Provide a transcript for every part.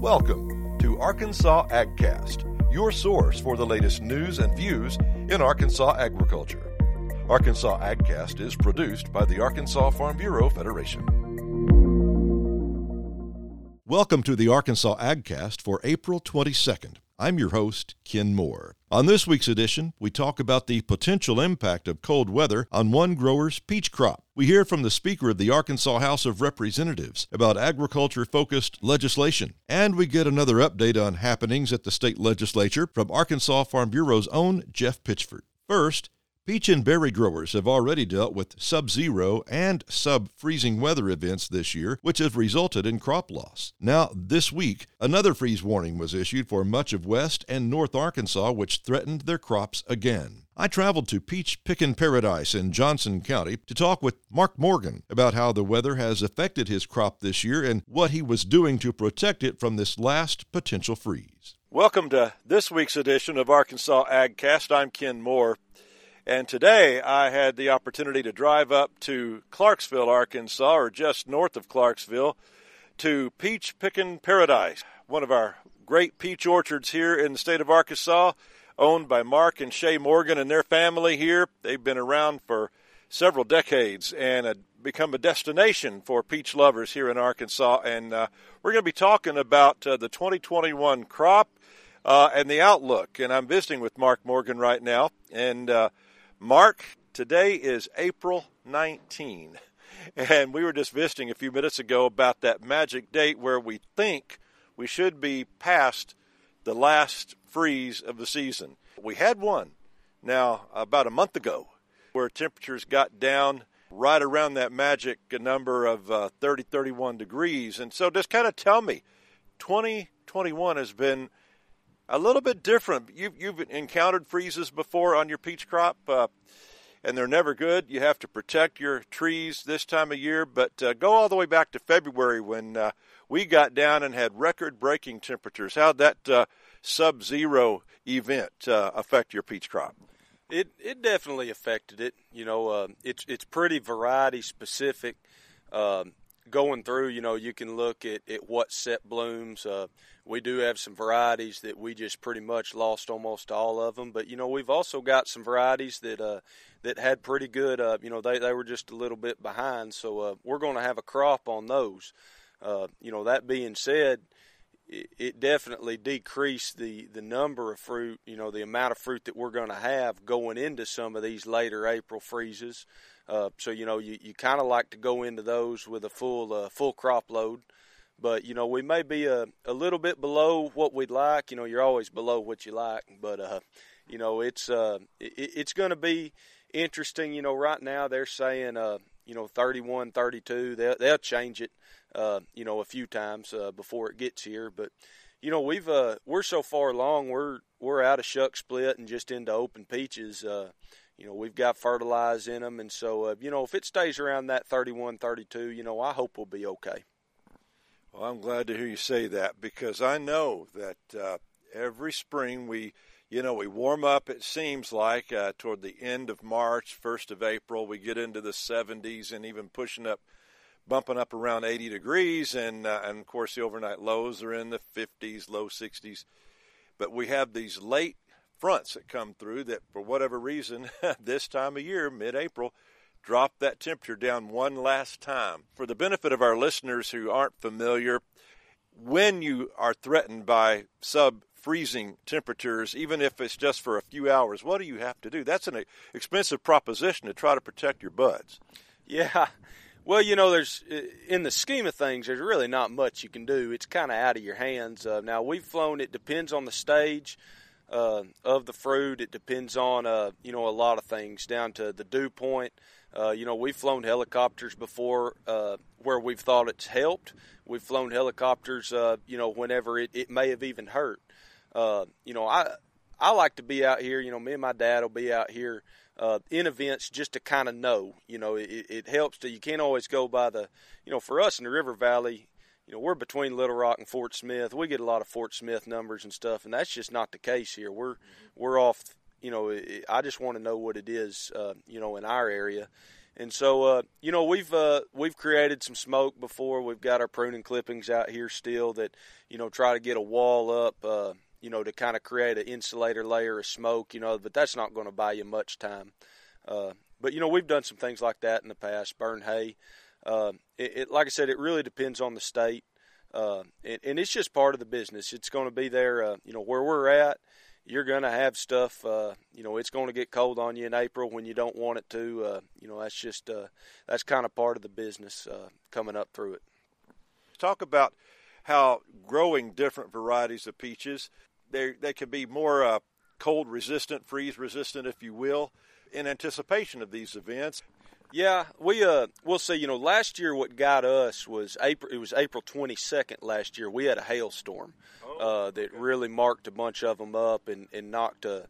Welcome to Arkansas AgCast, your source for the latest news and views in Arkansas agriculture. Arkansas AgCast is produced by the Arkansas Farm Bureau Federation. Welcome to the Arkansas AgCast for April 22nd. I'm your host, Ken Moore. On this week's edition, we talk about the potential impact of cold weather on one grower's peach crop. We hear from the Speaker of the Arkansas House of Representatives about agriculture focused legislation. And we get another update on happenings at the state legislature from Arkansas Farm Bureau's own Jeff Pitchford. First, Peach and berry growers have already dealt with sub zero and sub freezing weather events this year, which have resulted in crop loss. Now, this week, another freeze warning was issued for much of West and North Arkansas, which threatened their crops again. I traveled to Peach Pickin' Paradise in Johnson County to talk with Mark Morgan about how the weather has affected his crop this year and what he was doing to protect it from this last potential freeze. Welcome to this week's edition of Arkansas AgCast. I'm Ken Moore. And today I had the opportunity to drive up to Clarksville, Arkansas, or just north of Clarksville, to Peach Pickin' Paradise, one of our great peach orchards here in the state of Arkansas, owned by Mark and Shay Morgan and their family here. They've been around for several decades and have become a destination for peach lovers here in Arkansas. And uh, we're going to be talking about uh, the 2021 crop uh, and the outlook. And I'm visiting with Mark Morgan right now. And uh, Mark, today is April 19, and we were just visiting a few minutes ago about that magic date where we think we should be past the last freeze of the season. We had one now about a month ago where temperatures got down right around that magic number of uh, 30, 31 degrees. And so just kind of tell me, 2021 has been a little bit different. You've, you've encountered freezes before on your peach crop, uh, and they're never good. You have to protect your trees this time of year. But uh, go all the way back to February when uh, we got down and had record breaking temperatures. How'd that uh, sub zero event uh, affect your peach crop? It it definitely affected it. You know, uh, it's it's pretty variety specific. Um, going through, you know, you can look at, at what set blooms. Uh, we do have some varieties that we just pretty much lost almost all of them, but you know, we've also got some varieties that uh, that had pretty good. Uh, you know, they they were just a little bit behind, so uh, we're going to have a crop on those. Uh, you know, that being said, it, it definitely decreased the the number of fruit. You know, the amount of fruit that we're going to have going into some of these later April freezes. Uh, so you know, you, you kind of like to go into those with a full uh, full crop load, but you know we may be a, a little bit below what we'd like. You know, you're always below what you like, but uh, you know it's uh, it, it's going to be interesting. You know, right now they're saying uh, you know 31, 32. They'll, they'll change it uh, you know a few times uh, before it gets here, but you know we've uh, we're so far along. We're we're out of shuck split and just into open peaches. Uh, you know we've got fertilize in them and so uh, you know if it stays around that 31 32 you know i hope we'll be okay. Well i'm glad to hear you say that because i know that uh, every spring we you know we warm up it seems like uh, toward the end of march first of april we get into the 70s and even pushing up bumping up around 80 degrees. And uh, and of course the overnight lows are in the 50s low 60s but we have these late fronts that come through that, for whatever reason, this time of year, mid April, drop that temperature down one last time. For the benefit of our listeners who aren't familiar, when you are threatened by sub freezing temperatures, even if it's just for a few hours, what do you have to do? That's an expensive proposition to try to protect your buds. Yeah. Well, you know, there's in the scheme of things, there's really not much you can do. It's kind of out of your hands. Uh, now we've flown. It depends on the stage uh, of the fruit. It depends on uh, you know a lot of things down to the dew point. Uh, you know, we've flown helicopters before uh, where we've thought it's helped. We've flown helicopters, uh, you know, whenever it, it may have even hurt. Uh, you know, I I like to be out here. You know, me and my dad will be out here uh, in events just to kind of know. You know, it, it helps to. You can't always go by the. You know, for us in the River Valley, you know, we're between Little Rock and Fort Smith. We get a lot of Fort Smith numbers and stuff, and that's just not the case here. We're mm-hmm. we're off. You know, I just want to know what it is. Uh, you know, in our area, And so, uh, you know, we've uh, we've created some smoke before. We've got our pruning clippings out here still that, you know, try to get a wall up, uh, you know, to kind of create an insulator layer of smoke, you know, but that's not going to buy you much time. Uh, but you know, we've done some things like that in the past. Burn hay. Uh, it, it, like I said, it really depends on the state, uh, and, and, it's just part of the business. It's going to be there. Uh, you know, where we're at you're going to have stuff. Uh, you know, it's going to get cold on you in April when you don't want it to. Uh, you know, that's just uh, that's kind of part of the business coming up through it. Talk about how growing different varieties of peaches they they can be more cold resistant, freeze resistant, if you will, in anticipation of these events. Yeah, we uh we'll see. You know, last year what got us was April. It was April 22nd last year. We had a hailstorm oh, uh, that okay. really marked a bunch of them up and and knocked a.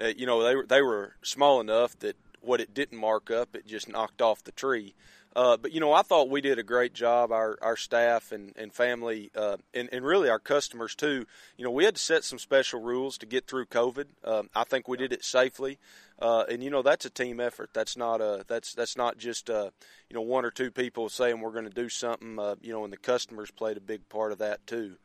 Uh, you know, they were they were small enough that what it didn't mark up, it just knocked off the tree. Uh, but you know, I thought we did a great job. Our our staff and and family, uh, and and really our customers too. You know, we had to set some special rules to get through COVID. Um, I think we did it safely, uh, and you know that's a team effort. That's not a that's that's not just uh, you know one or two people saying we're going to do something. Uh, you know, and the customers played a big part of that too.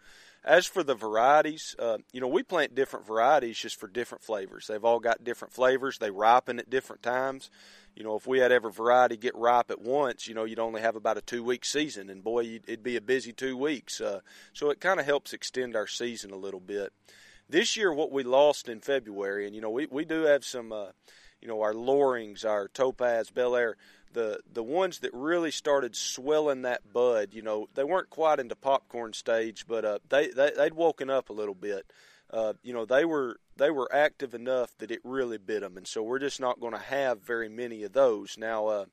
As for the varieties, uh, you know, we plant different varieties just for different flavors. They've all got different flavors. They ripen at different times you know, if we had every variety get ripe at once, you know, you'd only have about a two week season, and boy, it'd be a busy two weeks. Uh, so it kind of helps extend our season a little bit. This year, what we lost in February, and you know, we, we do have some, uh, you know, our Lorings, our Topaz, Bel Air, the the ones that really started swelling that bud. You know, they weren't quite into popcorn stage, but uh, they, they they'd woken up a little bit uh, you know they were they were active enough that it really bit them, and so we're just not going to have very many of those now. Uh,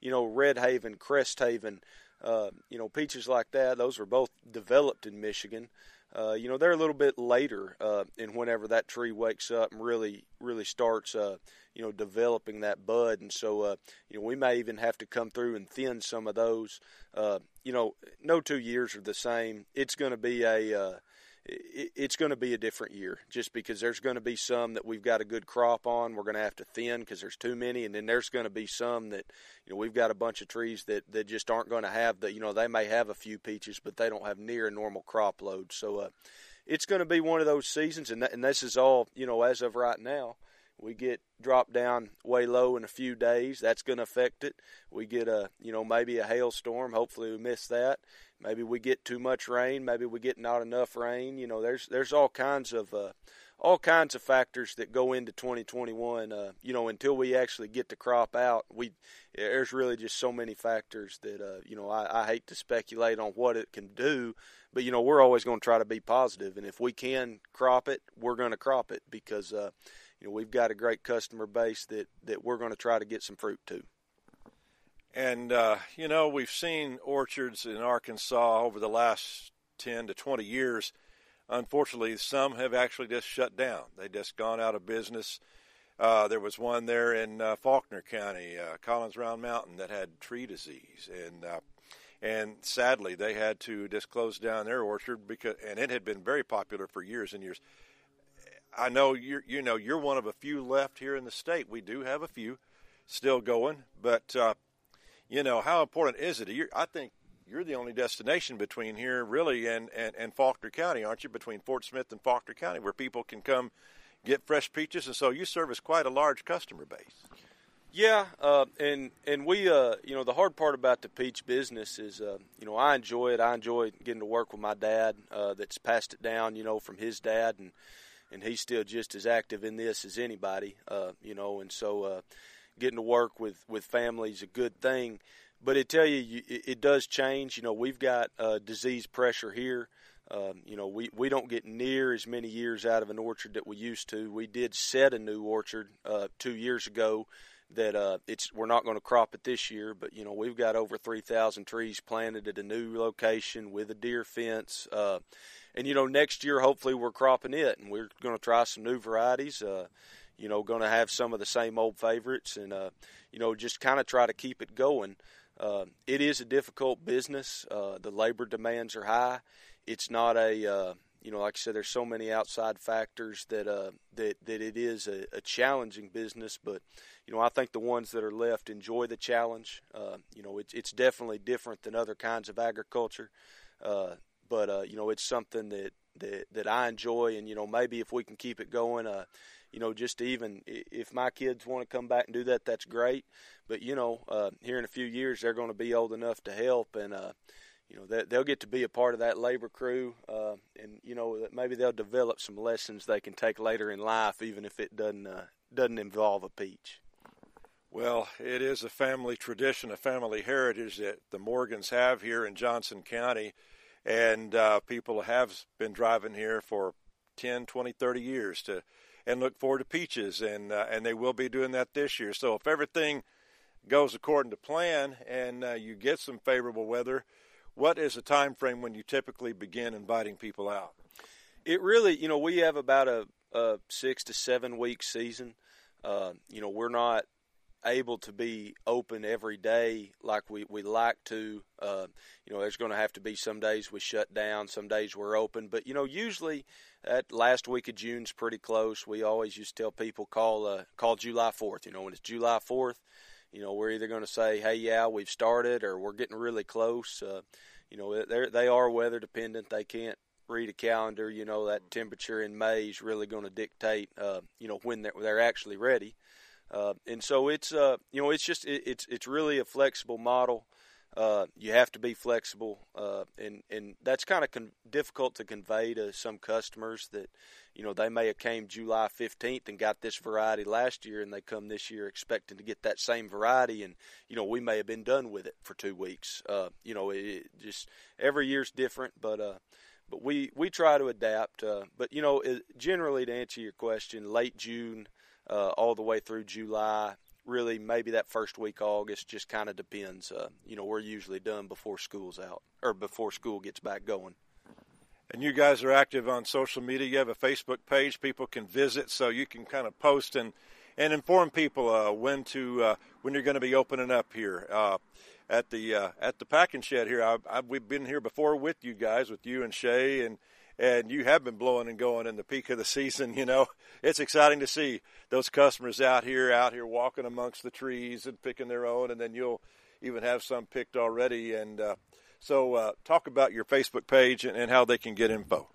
you know, Red Haven, Crest Haven, uh, you know, peaches like that. Those were both developed in Michigan. Uh, you know, they're a little bit later uh, in whenever that tree wakes up and really, really starts, uh, you know, developing that bud. And so, uh, you know, we may even have to come through and thin some of those. Uh, you know, no two years are the same. It's going to be a, it's going to be a different year just because there's going to be some that we've got a good crop on. We're going to have to thin because there's too many, and then there's going to be some that you know we've got a bunch of trees that that just aren't going to have the you know they may have a few peaches, but they don't have near a normal crop load. So uh, it's going to be one of those seasons, and that, and this is all you know as of right now. We get dropped down way low in a few days. That's going to affect it. We get a you know maybe a hailstorm. Hopefully we miss that maybe we get too much rain, maybe we get not enough rain. You know, there's there's all kinds of uh, all kinds of factors that go into 2021. Uh, you know, until we actually get the crop out, we there's really just so many factors that uh, you know I, I hate to speculate on what it can do, but you know we're always going to try to be positive, and if we can crop it, we're going to crop it because uh, you know we've got a great customer base that that we're going to try to get some fruit to. And, uh, you know, we've seen orchards in Arkansas over the last 10 to 20 years. Unfortunately, some have actually just shut down. They just gone out of business. Uh, there was one there in uh, Faulkner County, uh, Collins Round Mountain, that had tree disease, and uh, and sadly they had to just close down their orchard because and it had been very popular for years and years. I know you you know you're one of a few left here in the state. We do have a few still going, but uh, you know, how important is it? You're, I think you're the only destination between here, really, and, and, and Faulkner County, aren't you? Between Fort Smith and Faulkner County, where people can come get fresh peaches, and so you service quite a large customer base. Yeah, uh, and and we, uh, you know, the hard part about the peach business is, uh, you know, I enjoy it. I enjoy getting to work with my dad, uh, that's passed it down, you know, from his dad, and and he's still just as active in this as anybody, uh, you know, and so uh, getting to work with with family is a good thing. But it tell you, you it, it, does change. You know, we've got uh, disease pressure here. Um, you know, we, we don't get near as many years out of an orchard that we used to. We did set a new orchard uh, two years ago that uh, it's we're not going to crop it this year, but you know we've got over three thousand trees planted at a new location with a deer fence, uh, and you know next year hopefully we're cropping it, and we're going to try some new varieties. Uh, you know, going to have some of the same old favorites and, uh, you know, just kind of try to keep it going. Uh, it is a difficult business. Uh, the labor demands are high. It's not a, uh, you know, like I said, there's so many outside factors that uh, that that it is a, a, challenging business. But you know, I think the ones that are left enjoy the challenge. Uh, you know, it's it's definitely different than other kinds of agriculture. But you know, it's something that, that that I enjoy, and you know, maybe if we can keep it going, uh, you know, just even if my kids want to come back and do that, that's great. But you know, uh, here in a few years, they're going to be old enough to help, and uh, you know they'll get to be a part of that labor crew, uh, and you know maybe they'll develop some lessons they can take later in life, even if it doesn't uh, doesn't involve a peach. Well, it is a family tradition, a family heritage that the Morgans have here in Johnson County, and uh, people have been driving here for 10, 20, 30 years to and look forward to peaches, and uh, and they will be doing that this year. So if everything goes according to plan and uh, you get some favorable weather what is the time frame when you typically begin inviting people out? It really, you know, we have about a, a six to seven week season. Uh, you know, we're not able to be open every day like we, we like to. Uh, you know, there's going to have to be some days we shut down, some days we're open. But, you know, usually that last week of June's pretty close. We always used to tell people call uh, call July 4th. You know, when it's July 4th, you know, we're either going to say, "Hey, yeah, we've started," or "We're getting really close." Uh, you know, they are weather dependent. They can't read a calendar. You know, that temperature in May is really going to dictate, uh, you know, when they're they're actually ready. Uh, and so it's, uh, you know, it's just it, it's it's really a flexible model. Uh, you have to be flexible, uh, and and that's kind of con- difficult to convey to some customers that you know they may have came July 15th and got this variety last year, and they come this year expecting to get that same variety, and you know we may have been done with it for two weeks. Uh, you know, it, it just every year's different, but uh, but we we try to adapt. But you know, generally to answer your question, late June. Uh, all the way through July really maybe that first week August just kind of depends. Uh, you know, we're usually done before school's out or before school gets back going. And you guys are active on social media. You have a Facebook page people can visit, so you can kind of post and and inform people uh, when to uh, when you're going to be opening up here uh, at the uh, at the packing shed here. I, I, we've been here before with you guys, with you and Shay and and you have been blowing and going in the peak of the season. You know, it's exciting to see those customers out here, out here walking amongst the trees and picking their own, and then you'll even have some picked already. And uh, so, uh, talk about your Facebook page and, and, how they can get info.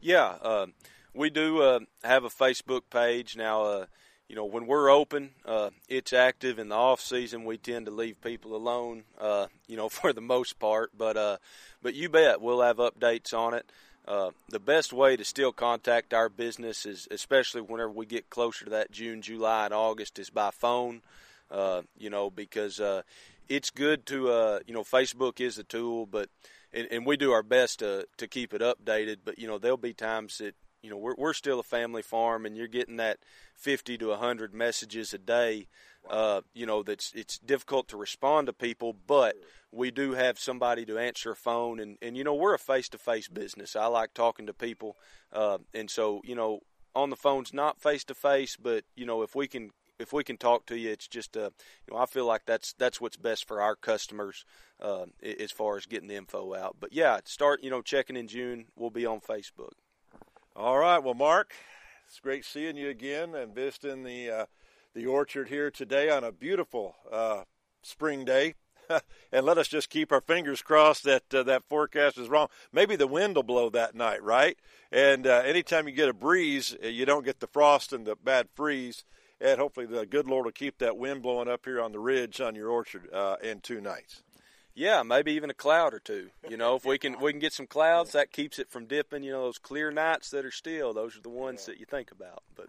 Yeah, uh, we do uh, have a Facebook page now. Uh, you know, when we're open, uh, it's active. In the off season, we tend to leave people alone. you know, for the most part, but but you bet we'll have updates on it. Uh, the best way to still contact our business is, especially whenever we get closer to that June, July, and August, is by phone. Uh, you know, because uh, it's good to, uh, you know, Facebook is a tool, but and, and, we do our best to to keep it updated. But you know, there'll be times that you know we're we're still a family farm, and you're getting that 50 to 100 messages a day. Uh, you know, that's it's difficult to respond to people, but we do have somebody to answer a phone. And, and you know we're a face-to-face business. I like talking to people. Uh, and so you know on the phone's not face-to-face but you know if we can if we can talk to you it's just uh, you know i feel like that's that's what's best for our customers uh, as far as getting the info out. But yeah start you know checking in june. We'll be on facebook. All right. Well mark it's great seeing you again and visiting the uh, the orchard here today on a beautiful uh, spring day and let us just keep our fingers crossed that uh, that forecast is wrong. Maybe the wind will blow that night, right? And uh, anytime you get a breeze, uh, you don't get the frost and the bad freeze. And hopefully, the good Lord will keep that wind blowing up here on the ridge on your orchard uh, in two nights. Yeah, maybe even a cloud or two. You know, if we can we can get some clouds, that keeps it from dipping. You know, those clear nights that are still, those are the ones that you think about. But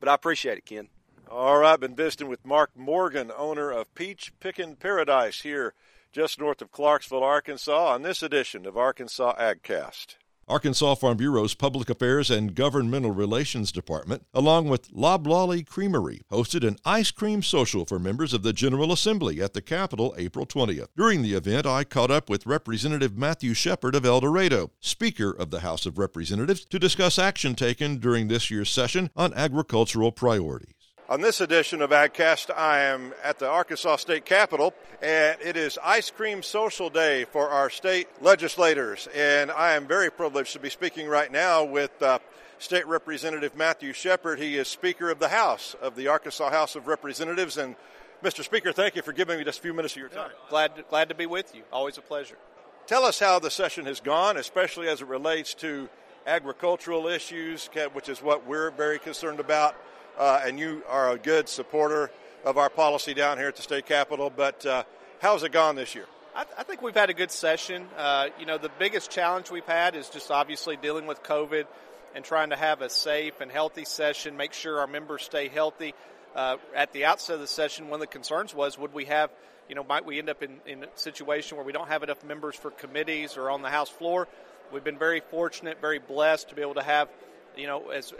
but I appreciate it, Ken. All right, been visiting with Mark Morgan, owner of Peach Pickin' Paradise here just north of Clarksville, Arkansas, on this edition of Arkansas AgCast. Arkansas Farm Bureau's Public Affairs and Governmental Relations Department, along with Loblolly Creamery, hosted an ice cream social for members of the General Assembly at the Capitol April 20th. During the event, I caught up with Representative Matthew Shepherd of El Dorado, Speaker of the House of Representatives, to discuss action taken during this year's session on agricultural priorities. On this edition of AgCast, I am at the Arkansas State Capitol, and it is Ice Cream Social Day for our state legislators. And I am very privileged to be speaking right now with uh, State Representative Matthew Shepherd. He is Speaker of the House of the Arkansas House of Representatives. And Mr. Speaker, thank you for giving me just a few minutes of your time. Glad, glad to be with you. Always a pleasure. Tell us how the session has gone, especially as it relates to agricultural issues, which is what we're very concerned about uh, and you are a good supporter of our policy down here at the state capitol. But uh, how's it gone this year? I, I think we've had a good session. Uh, you know, the biggest challenge we've had is just obviously dealing with COVID and trying to have a safe and healthy session, make sure our members stay healthy. Uh, at the outset of the session, one of the concerns was would we have, you know, might we end up in, in a situation where we don't have enough members for committees or on the House floor? We've been very fortunate, very blessed to be able to have, you know, as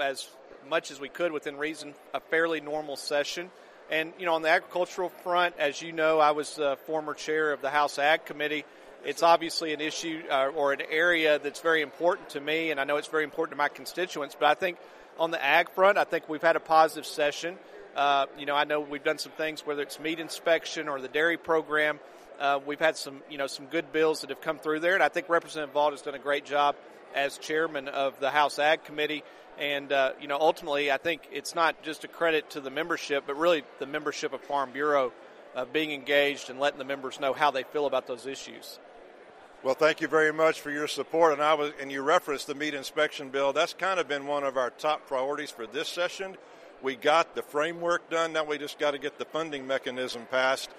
as much as we could within reason, a fairly normal session. And, you know, on the agricultural front, as you know, I was the former chair of the House Ag Committee. It's obviously an issue uh, or an area that's very important to me, and I know it's very important to my constituents. But I think on the ag front, I think we've had a positive session. Uh, you know, I know we've done some things, whether it's meat inspection or the dairy program. Uh, we've had some, you know, some good bills that have come through there, and I think Representative Vaught has done a great job as chairman of the House Ag Committee. And, uh, you know, ultimately, I think it's not just a credit to the membership, but really the membership of Farm Bureau uh, being engaged and letting the members know how they feel about those issues. Well, thank you very much for your support. And I was, and you referenced the meat inspection bill. That's kind of been one of our top priorities for this session. We got the framework done. Now we just got to get the funding mechanism passed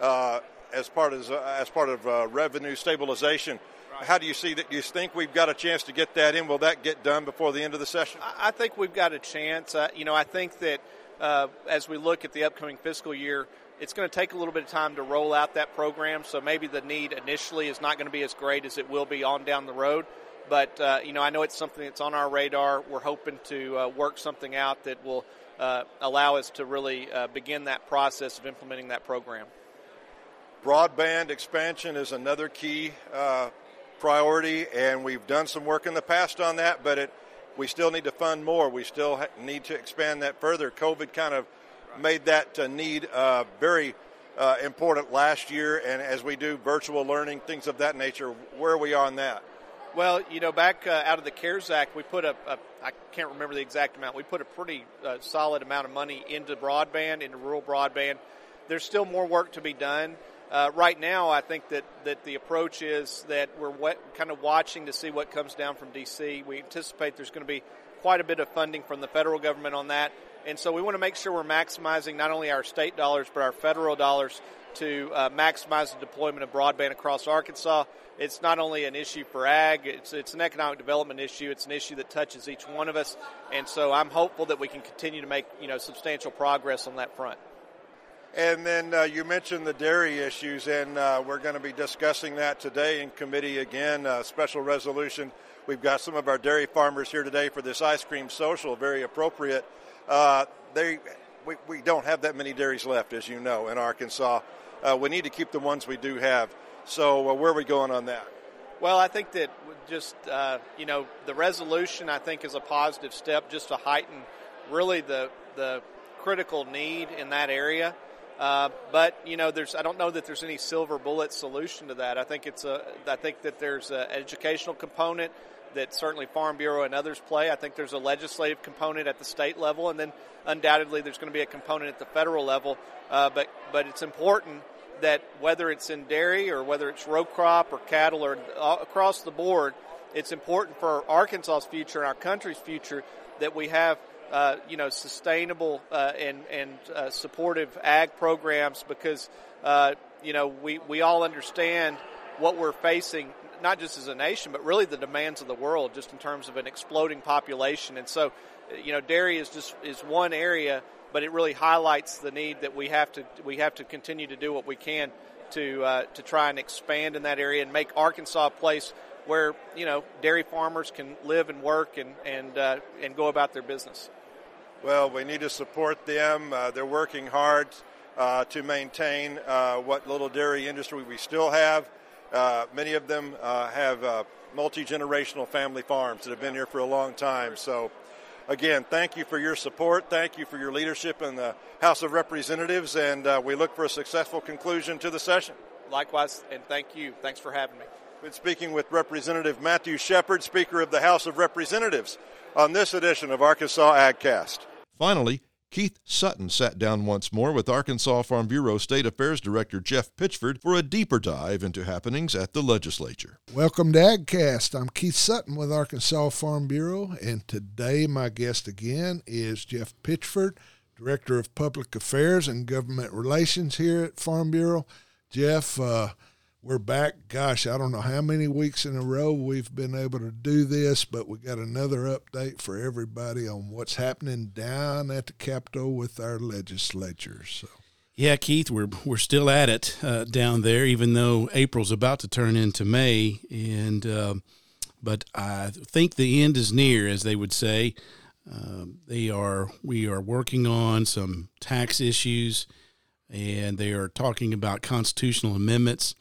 uh, as part of as part of uh, revenue stabilization. How do you see that? Do you think we've got a chance to get that in? Will that get done before the end of the session? I think we've got a chance. Uh, you know, I think that uh, as we look at the upcoming fiscal year, it's going to take a little bit of time to roll out that program. So maybe the need initially is not going to be as great as it will be on down the road. But uh, you know, I know it's something that's on our radar. We're hoping to uh, work something out that will uh, allow us to really uh, begin that process of implementing that program. Broadband expansion is another key priority, and we've done some work in the past on that, but it, we still need to fund more. We still ha- need to expand that further. COVID kind of made that uh, need uh, very uh, important last year, and as we do virtual learning, things of that nature, where are we on that? Well, you know, back uh, out of the CARES Act, we put a, a I can't remember the exact amount, we put a pretty uh, solid amount of money into broadband, into rural broadband. There's still more work to be done. Uh, right now, I think that, that the approach is that we're kind of watching to see what comes down from D.C. We anticipate there's going to be quite a bit of funding from the federal government on that. And so we want to make sure we're maximizing not only our state dollars, but our federal dollars to uh, maximize the deployment of broadband across Arkansas. It's not only an issue for ag, it's, it's an economic development issue. It's an issue that touches each one of us. And so I'm hopeful that we can continue to make, you know, substantial progress on that front. And then uh, you mentioned the dairy issues, and uh, we're going to be discussing that today in committee again. A special resolution. We've got some of our dairy farmers here today for this ice cream social, very appropriate. Uh, they, we, we don't have that many dairies left, as you know, in Arkansas. Uh, we need to keep the ones we do have. So, uh, where are we going on that? Well, I think that just, uh, you know, the resolution, I think, is a positive step just to heighten really the, the critical need in that area. Uh, but you know, there's I don't know that there's any silver bullet solution to that. I think it's a I think that there's an educational component that certainly Farm Bureau and others play. I think there's a legislative component at the state level, and then undoubtedly there's going to be a component at the federal level. Uh, but but it's important that whether it's in dairy or whether it's row crop or cattle or uh, across the board, it's important for Arkansas's future and our country's future that we have uh, you know, sustainable uh, and and uh, supportive ag programs because uh, you know we we all understand what we're facing, not just as a nation, but really the demands of the world, just in terms of an exploding population. And so, you know, dairy is just is one area, but it really highlights the need that we have to we have to continue to do what we can to uh, to try and expand in that area and make Arkansas a place where you know dairy farmers can live and work and and uh, and go about their business. Well, we need to support them. Uh, they're working hard uh, to maintain uh, what little dairy industry we still have. Uh, many of them uh, have uh, multi generational family farms that have been here for a long time. So again, thank you for your support. Thank you for your leadership in the House of Representatives, and uh, we look for a successful conclusion to the session. Likewise, and thank you. Thanks for having me. We've been speaking with Representative Matthew Shepherd, Speaker of the House of Representatives, on this edition of Arkansas AgCast. Finally, Keith Sutton sat down once more with Arkansas Farm Bureau State Affairs Director Jeff Pitchford for a deeper dive into happenings at the legislature. Welcome to AgCast. I'm Keith Sutton with Arkansas Farm Bureau, and today my guest again is Jeff Pitchford, Director of Public Affairs and Government Relations here at Farm Bureau. Jeff, uh, we're back. Gosh, I don't know how many weeks in a row we've been able to do this, but we got another update for everybody on what's happening down at the Capitol with our legislatures. So. Yeah, Keith, we're we're still at it uh, down there, even though April's about to turn into May, and uh, but I think the end is near, as they would say. Uh, they are we are working on some tax issues, and they are talking about constitutional amendments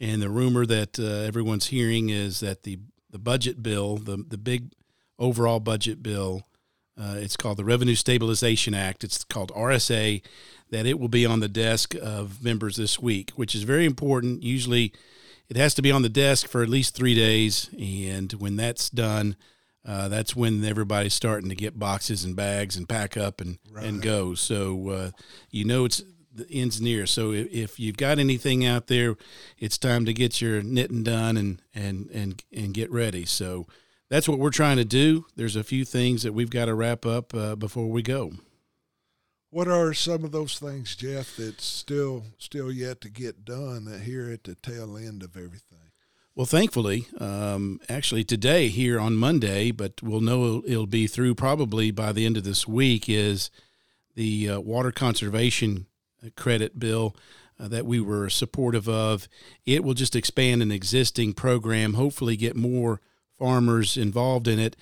and the rumor that uh, everyone's hearing is that the, the budget bill, the, the big overall budget bill, uh, it's called the Revenue Stabilization Act. It's called RSA, that it will be on the desk of members this week, which is very important. Usually it has to be on the desk for at least three days. And when that's done, uh, that's when everybody's starting to get boxes and bags and pack up and, right. and go. So, uh, you know, it's the ends near. So if, if you've got anything out there, it's time to get your knitting done and and and and get ready. So that's what we're trying to do. There's a few things that we've got to wrap up uh, before we go. What are some of those things, Jeff, that's still still yet to get done that here at the tail end of everything? Well, thankfully, um, actually today here on Monday, but we'll know it'll be through probably by the end of this week. Is the uh, water conservation credit bill uh, that we were supportive of. It will just expand an existing program, hopefully get more farmers involved in it,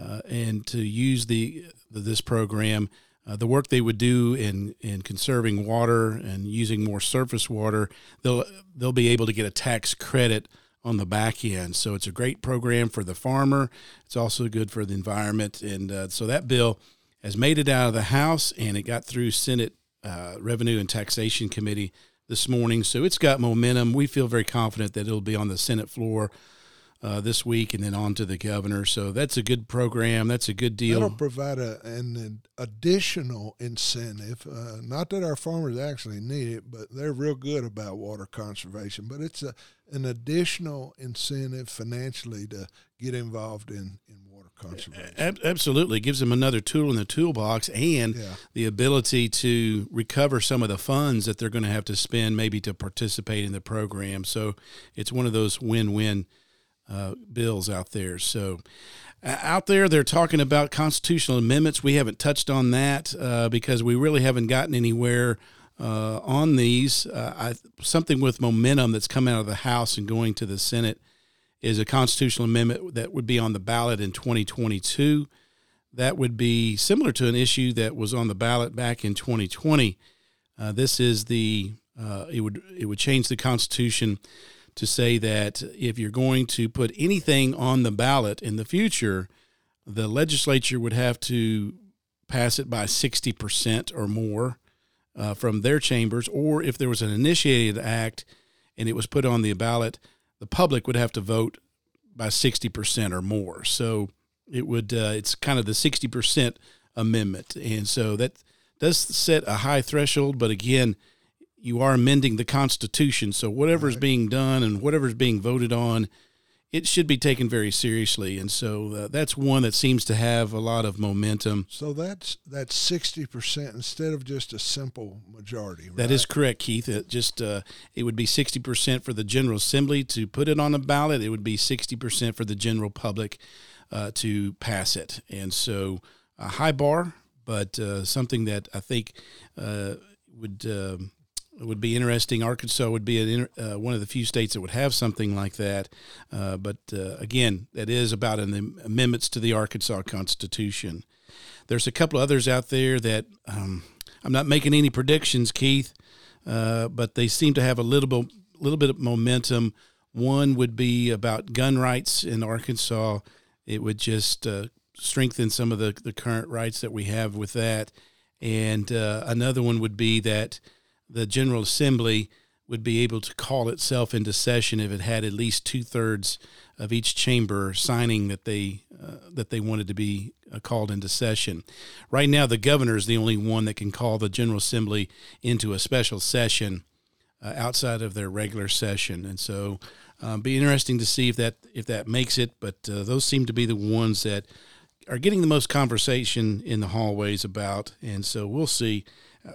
uh, and to use the this program. Uh, the work they would do in, in conserving water and using more surface water, they'll they'll be able to get a tax credit on the back end. So it's a great program for the farmer. It's also good for the environment, and uh, so that bill has made it out of the House and it got through Senate uh, Revenue and Taxation Committee this morning. So it's got momentum. We feel very confident that it'll be on the Senate floor uh, this week and then on to the governor. So that's a good program. That's a good deal. That'll provide a, an additional incentive. Uh, not that our farmers actually need it, but they're real good about water conservation. But it's a, an additional incentive financially to get involved in, absolutely, it gives them another tool in the toolbox and yeah. the ability to recover some of the funds that they're going to have to spend maybe to participate in the program. So it's one of those win-win uh, bills out there. So out there, they're talking about constitutional amendments. We haven't touched on that uh, because we really haven't gotten anywhere. Uh, on these, uh, I, something with momentum that's come out of the House and going to the Senate is a constitutional amendment that would be on the ballot in 2022. That would be similar to an issue that was on the ballot back in 2020. Uh, this is the uh, it would it would change the Constitution to say that if you're going to put anything on the ballot in the future, the legislature would have to pass it by 60% or more uh, from their chambers, or if there was an initiated act and it was put on the ballot, the public would have to vote by 60% or more. So it would uh, it's kind of the 60% amendment. And so that does set a high threshold, but again, you are amending the Constitution. So whatever is being done and whatever is being voted on it should be taken very seriously, and so uh, that's one that seems to have a lot of momentum. So that's that's sixty percent instead of just a simple majority. Right? That is correct, Keith. It just uh, it would be sixty percent for the General Assembly to put it on the ballot. It would be sixty percent for the general public uh, to pass it, and so a high bar, but uh, something that I think uh, would um, it would be interesting. Arkansas would be an, uh, one of the few states that would have something like that. Uh, but uh, again, that is about an amendments to the Arkansas Constitution. There's a couple others out there that um, I'm not making any predictions, Keith, uh, but they seem to have a little bit, little bit of momentum. One would be about gun rights in Arkansas. It would just uh, strengthen some of the, the current rights that we have with that. And uh, another one would be that the General Assembly would be able to call itself into session if it had at least two thirds of each chamber signing that they uh, that they wanted to be uh, called into session. Right now, the governor is the only one that can call the General Assembly into a special session uh, outside of their regular session, and so um, be interesting to see if that if that makes it. But uh, those seem to be the ones that are getting the most conversation in the hallways about, and so we'll see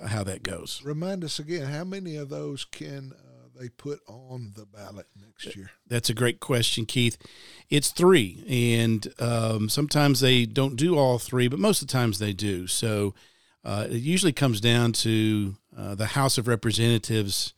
how that goes. Remind us again, how many of those can uh, they put on the ballot next year? That's a great question, Keith. It's three, and um, sometimes they don't do all three, but most of the times they do. So uh, it usually comes down to uh, the House of Representatives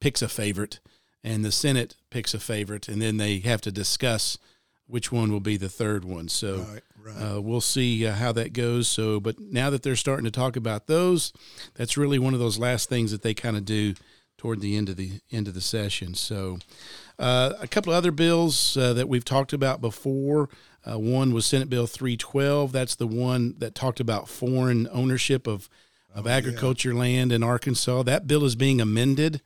picks a favorite, and the Senate picks a favorite, and then they have to discuss which one will be the third one. So right, right. Uh, we'll see uh, how that goes. So, but now that they're starting to talk about those, that's really one of those last things that they kind of do toward the end of the end of the session. So, uh, a couple of other bills uh, that we've talked about before. Uh, one was Senate Bill 312. That's the one that talked about foreign ownership of of oh, agriculture yeah. land in Arkansas. That bill is being amended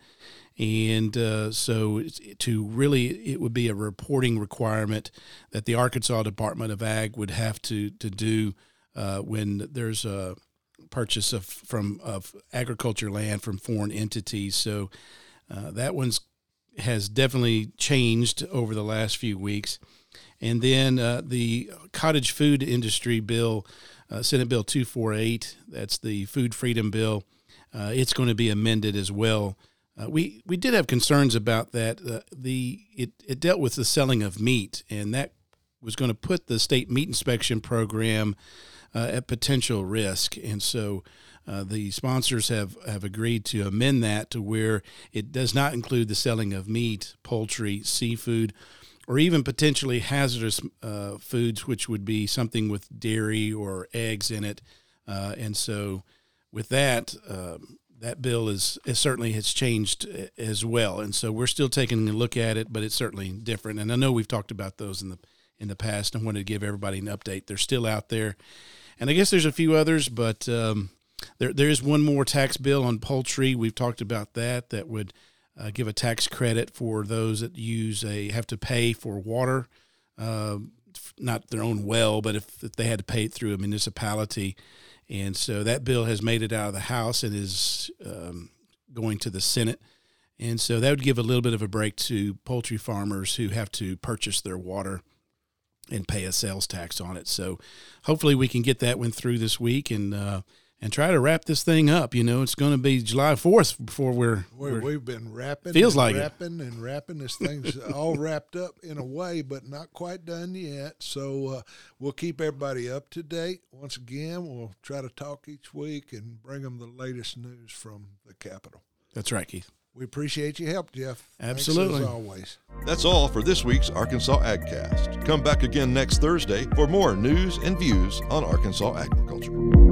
and uh, so to really it would be a reporting requirement that the Arkansas Department of Ag would have to to do uh, when there's a purchase of from of agriculture land from foreign entities. So uh, that one's has definitely changed over the last few weeks. And then uh, the cottage food industry bill, uh, Senate Bill 248, that's the food freedom bill. Uh, it's going to be amended as well uh, we we did have concerns about that. Uh, the it, it dealt with the selling of meat, and that was going to put the state meat inspection program uh, at potential risk. And so uh, the sponsors have, have agreed to amend that to where it does not include the selling of meat, poultry, seafood, or even potentially hazardous uh, foods, which would be something with dairy or eggs in it. Uh, and so with that, um, that bill is, certainly has changed uh, as well, and so we're still taking a look at it, but it's certainly different. And I know we've talked about those in the in the past, and wanted to give everybody an update. They're still out there, and I guess there's a few others, but um, there there is one more tax bill on poultry. We've talked about that. That would uh, give a tax credit for those that use a have to pay for water, uh, not their own well, but if, if they had to pay it through a municipality. And so that bill has made it out of the House and is um, going to the Senate. And so that would give a little bit of a break to poultry farmers who have to purchase their water and pay a sales tax on it. So hopefully we can get that one through this week and uh, and try to wrap this thing up. You know, it's going to be July Fourth before we're, we're we've been wrapping. Feels like wrapping it. and wrapping. This thing's all wrapped up in a way, but not quite done yet. So uh, we'll keep everybody up to date. Once again, we'll try to talk each week and bring them the latest news from the Capitol. That's right, Keith. We appreciate your help, Jeff. Absolutely. Thanks as always. That's all for this week's Arkansas AgCast. Come back again next Thursday for more news and views on Arkansas agriculture.